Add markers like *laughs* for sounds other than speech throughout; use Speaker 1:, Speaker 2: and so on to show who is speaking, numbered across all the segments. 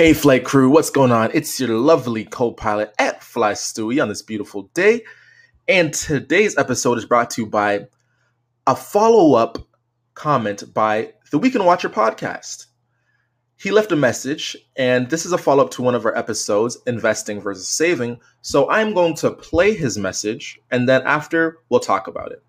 Speaker 1: Hey, flight crew, what's going on? It's your lovely co pilot at Fly Stewie on this beautiful day. And today's episode is brought to you by a follow up comment by the Weekend Watcher podcast. He left a message, and this is a follow up to one of our episodes, Investing versus Saving. So I'm going to play his message, and then after, we'll talk about it.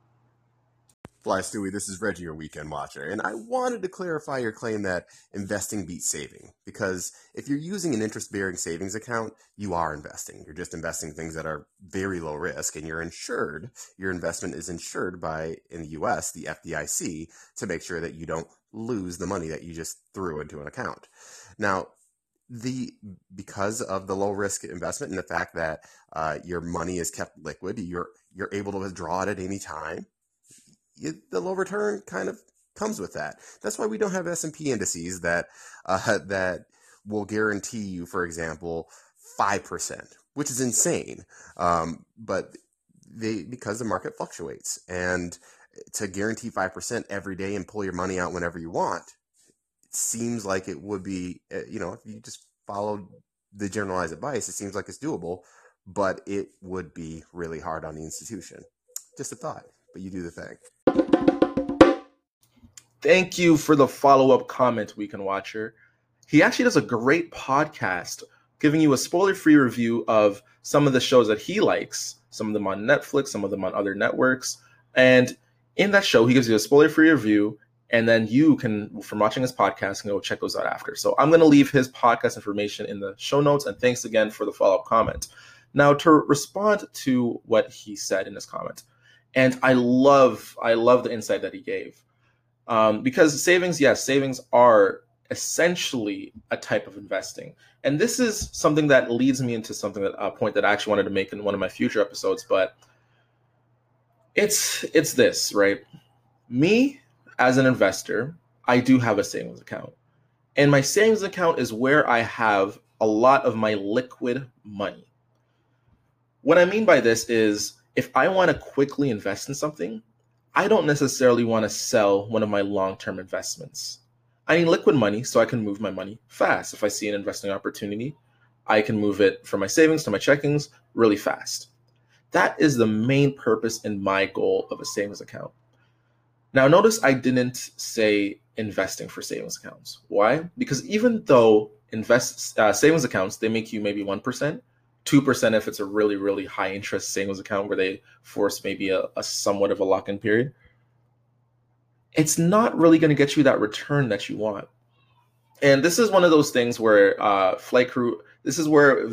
Speaker 2: Fly Stewie, this is Reggie, your weekend watcher, and I wanted to clarify your claim that investing beats saving. Because if you're using an interest bearing savings account, you are investing. You're just investing things that are very low risk, and you're insured. Your investment is insured by, in the US, the FDIC, to make sure that you don't lose the money that you just threw into an account. Now, the because of the low risk investment and the fact that uh, your money is kept liquid, you're you're able to withdraw it at any time the low return kind of comes with that. That's why we don't have S and P indices that uh, *laughs* that will guarantee you, for example, five percent, which is insane. Um, but they because the market fluctuates, and to guarantee five percent every day and pull your money out whenever you want, it seems like it would be. Uh, you know, if you just followed the generalized advice, it seems like it's doable, but it would be really hard on the institution. Just a thought, but you do the thing.
Speaker 1: Thank you for the follow up comment, Weekend Watcher. He actually does a great podcast giving you a spoiler free review of some of the shows that he likes, some of them on Netflix, some of them on other networks. And in that show, he gives you a spoiler free review. And then you can, from watching his podcast, can go check those out after. So I'm going to leave his podcast information in the show notes. And thanks again for the follow up comment. Now, to respond to what he said in his comment, and I love, I love the insight that he gave um, because savings, yes, savings are essentially a type of investing. And this is something that leads me into something that a point that I actually wanted to make in one of my future episodes, but it's it's this, right? Me as an investor, I do have a savings account. And my savings account is where I have a lot of my liquid money. What I mean by this is if I want to quickly invest in something, I don't necessarily want to sell one of my long term investments. I need liquid money so I can move my money fast. If I see an investing opportunity, I can move it from my savings to my checkings really fast. That is the main purpose and my goal of a savings account. Now, notice I didn't say investing for savings accounts. Why? Because even though invest uh, savings accounts they make you maybe one percent, 2% if it's a really, really high interest savings account where they force maybe a, a somewhat of a lock in period. It's not really going to get you that return that you want. And this is one of those things where uh, Flight Crew, this is where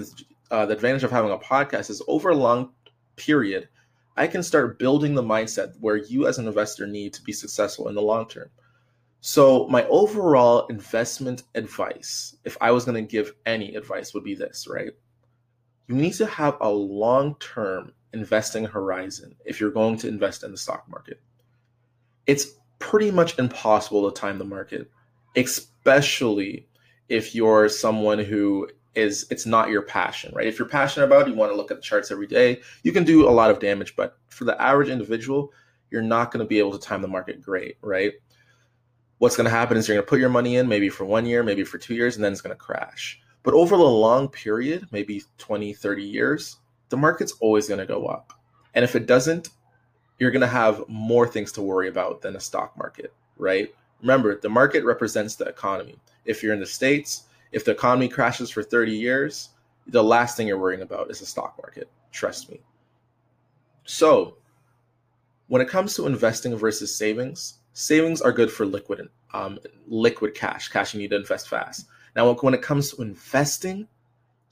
Speaker 1: uh, the advantage of having a podcast is over a long period, I can start building the mindset where you as an investor need to be successful in the long term. So, my overall investment advice, if I was going to give any advice, would be this, right? You need to have a long term investing horizon if you're going to invest in the stock market. It's pretty much impossible to time the market, especially if you're someone who is it's not your passion, right? If you're passionate about it, you want to look at the charts every day, you can do a lot of damage, but for the average individual, you're not going to be able to time the market great, right? What's going to happen is you're going to put your money in maybe for 1 year, maybe for 2 years and then it's going to crash. But over the long period, maybe 20, 30 years, the market's always going to go up. And if it doesn't, you're going to have more things to worry about than a stock market, right? Remember, the market represents the economy. If you're in the States, if the economy crashes for 30 years, the last thing you're worrying about is the stock market. Trust me. So, when it comes to investing versus savings, savings are good for liquid um, liquid cash, cash you need to invest fast. Now, when it comes to investing,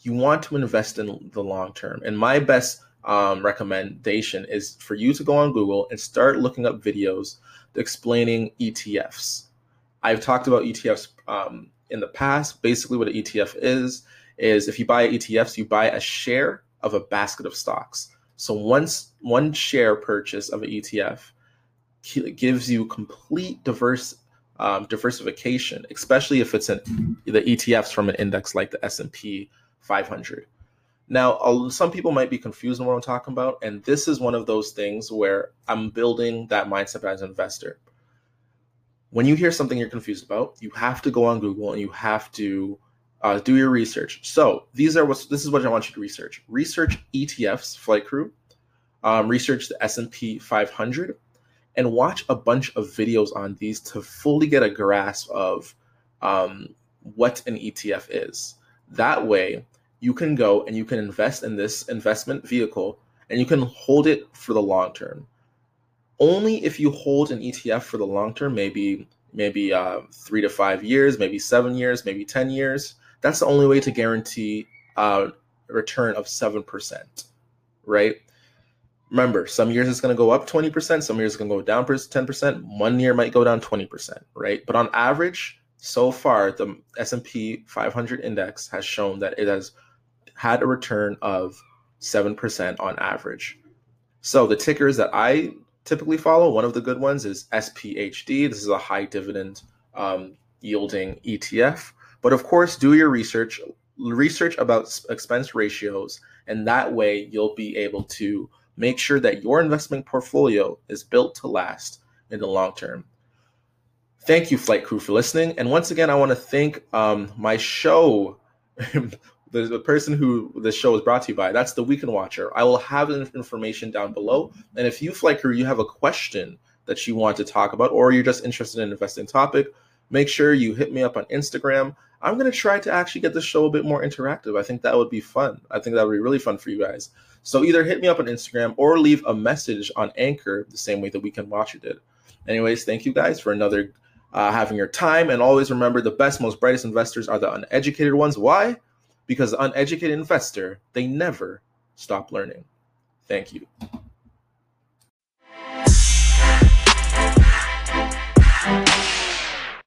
Speaker 1: you want to invest in the long term. And my best um, recommendation is for you to go on Google and start looking up videos explaining ETFs. I've talked about ETFs um, in the past. Basically, what an ETF is is if you buy ETFs, you buy a share of a basket of stocks. So once one share purchase of an ETF gives you complete diverse um, diversification, especially if it's in the ETFs from an index like the S&P 500. Now, some people might be confused on what I'm talking about, and this is one of those things where I'm building that mindset as an investor. When you hear something you're confused about, you have to go on Google and you have to Uh, do your research. So these are what this is what I want you to research. Research ETFs, flight crew. Um, research the S and P 500, and watch a bunch of videos on these to fully get a grasp of um, what an ETF is. That way, you can go and you can invest in this investment vehicle and you can hold it for the long term. Only if you hold an ETF for the long term, maybe maybe uh, three to five years, maybe seven years, maybe ten years. That's the only way to guarantee uh, a return of seven percent, right? Remember, some years it's going to go up twenty percent, some years it's going to go down ten percent. One year might go down twenty percent, right? But on average, so far, the S and P 500 index has shown that it has had a return of 7% on average. So the tickers that I typically follow, one of the good ones is SPHD. This is a high dividend um, yielding ETF. But of course, do your research, research about expense ratios, and that way you'll be able to make sure that your investment portfolio is built to last in the long term. Thank you, Flight Crew, for listening. And once again, I want to thank um, my show *laughs* the, the person who the show is brought to you by. That's the Weekend Watcher. I will have information down below. And if you, Flight Crew, you have a question that you want to talk about, or you're just interested in investing topic, make sure you hit me up on Instagram. I'm going to try to actually get the show a bit more interactive. I think that would be fun. I think that would be really fun for you guys. So either hit me up on Instagram or leave a message on Anchor the same way that we can watch Watcher did. Anyways, thank you guys for another uh, having your time. And always remember the best, most brightest investors are the uneducated ones. Why? because the uneducated investor, they never stop learning. Thank you.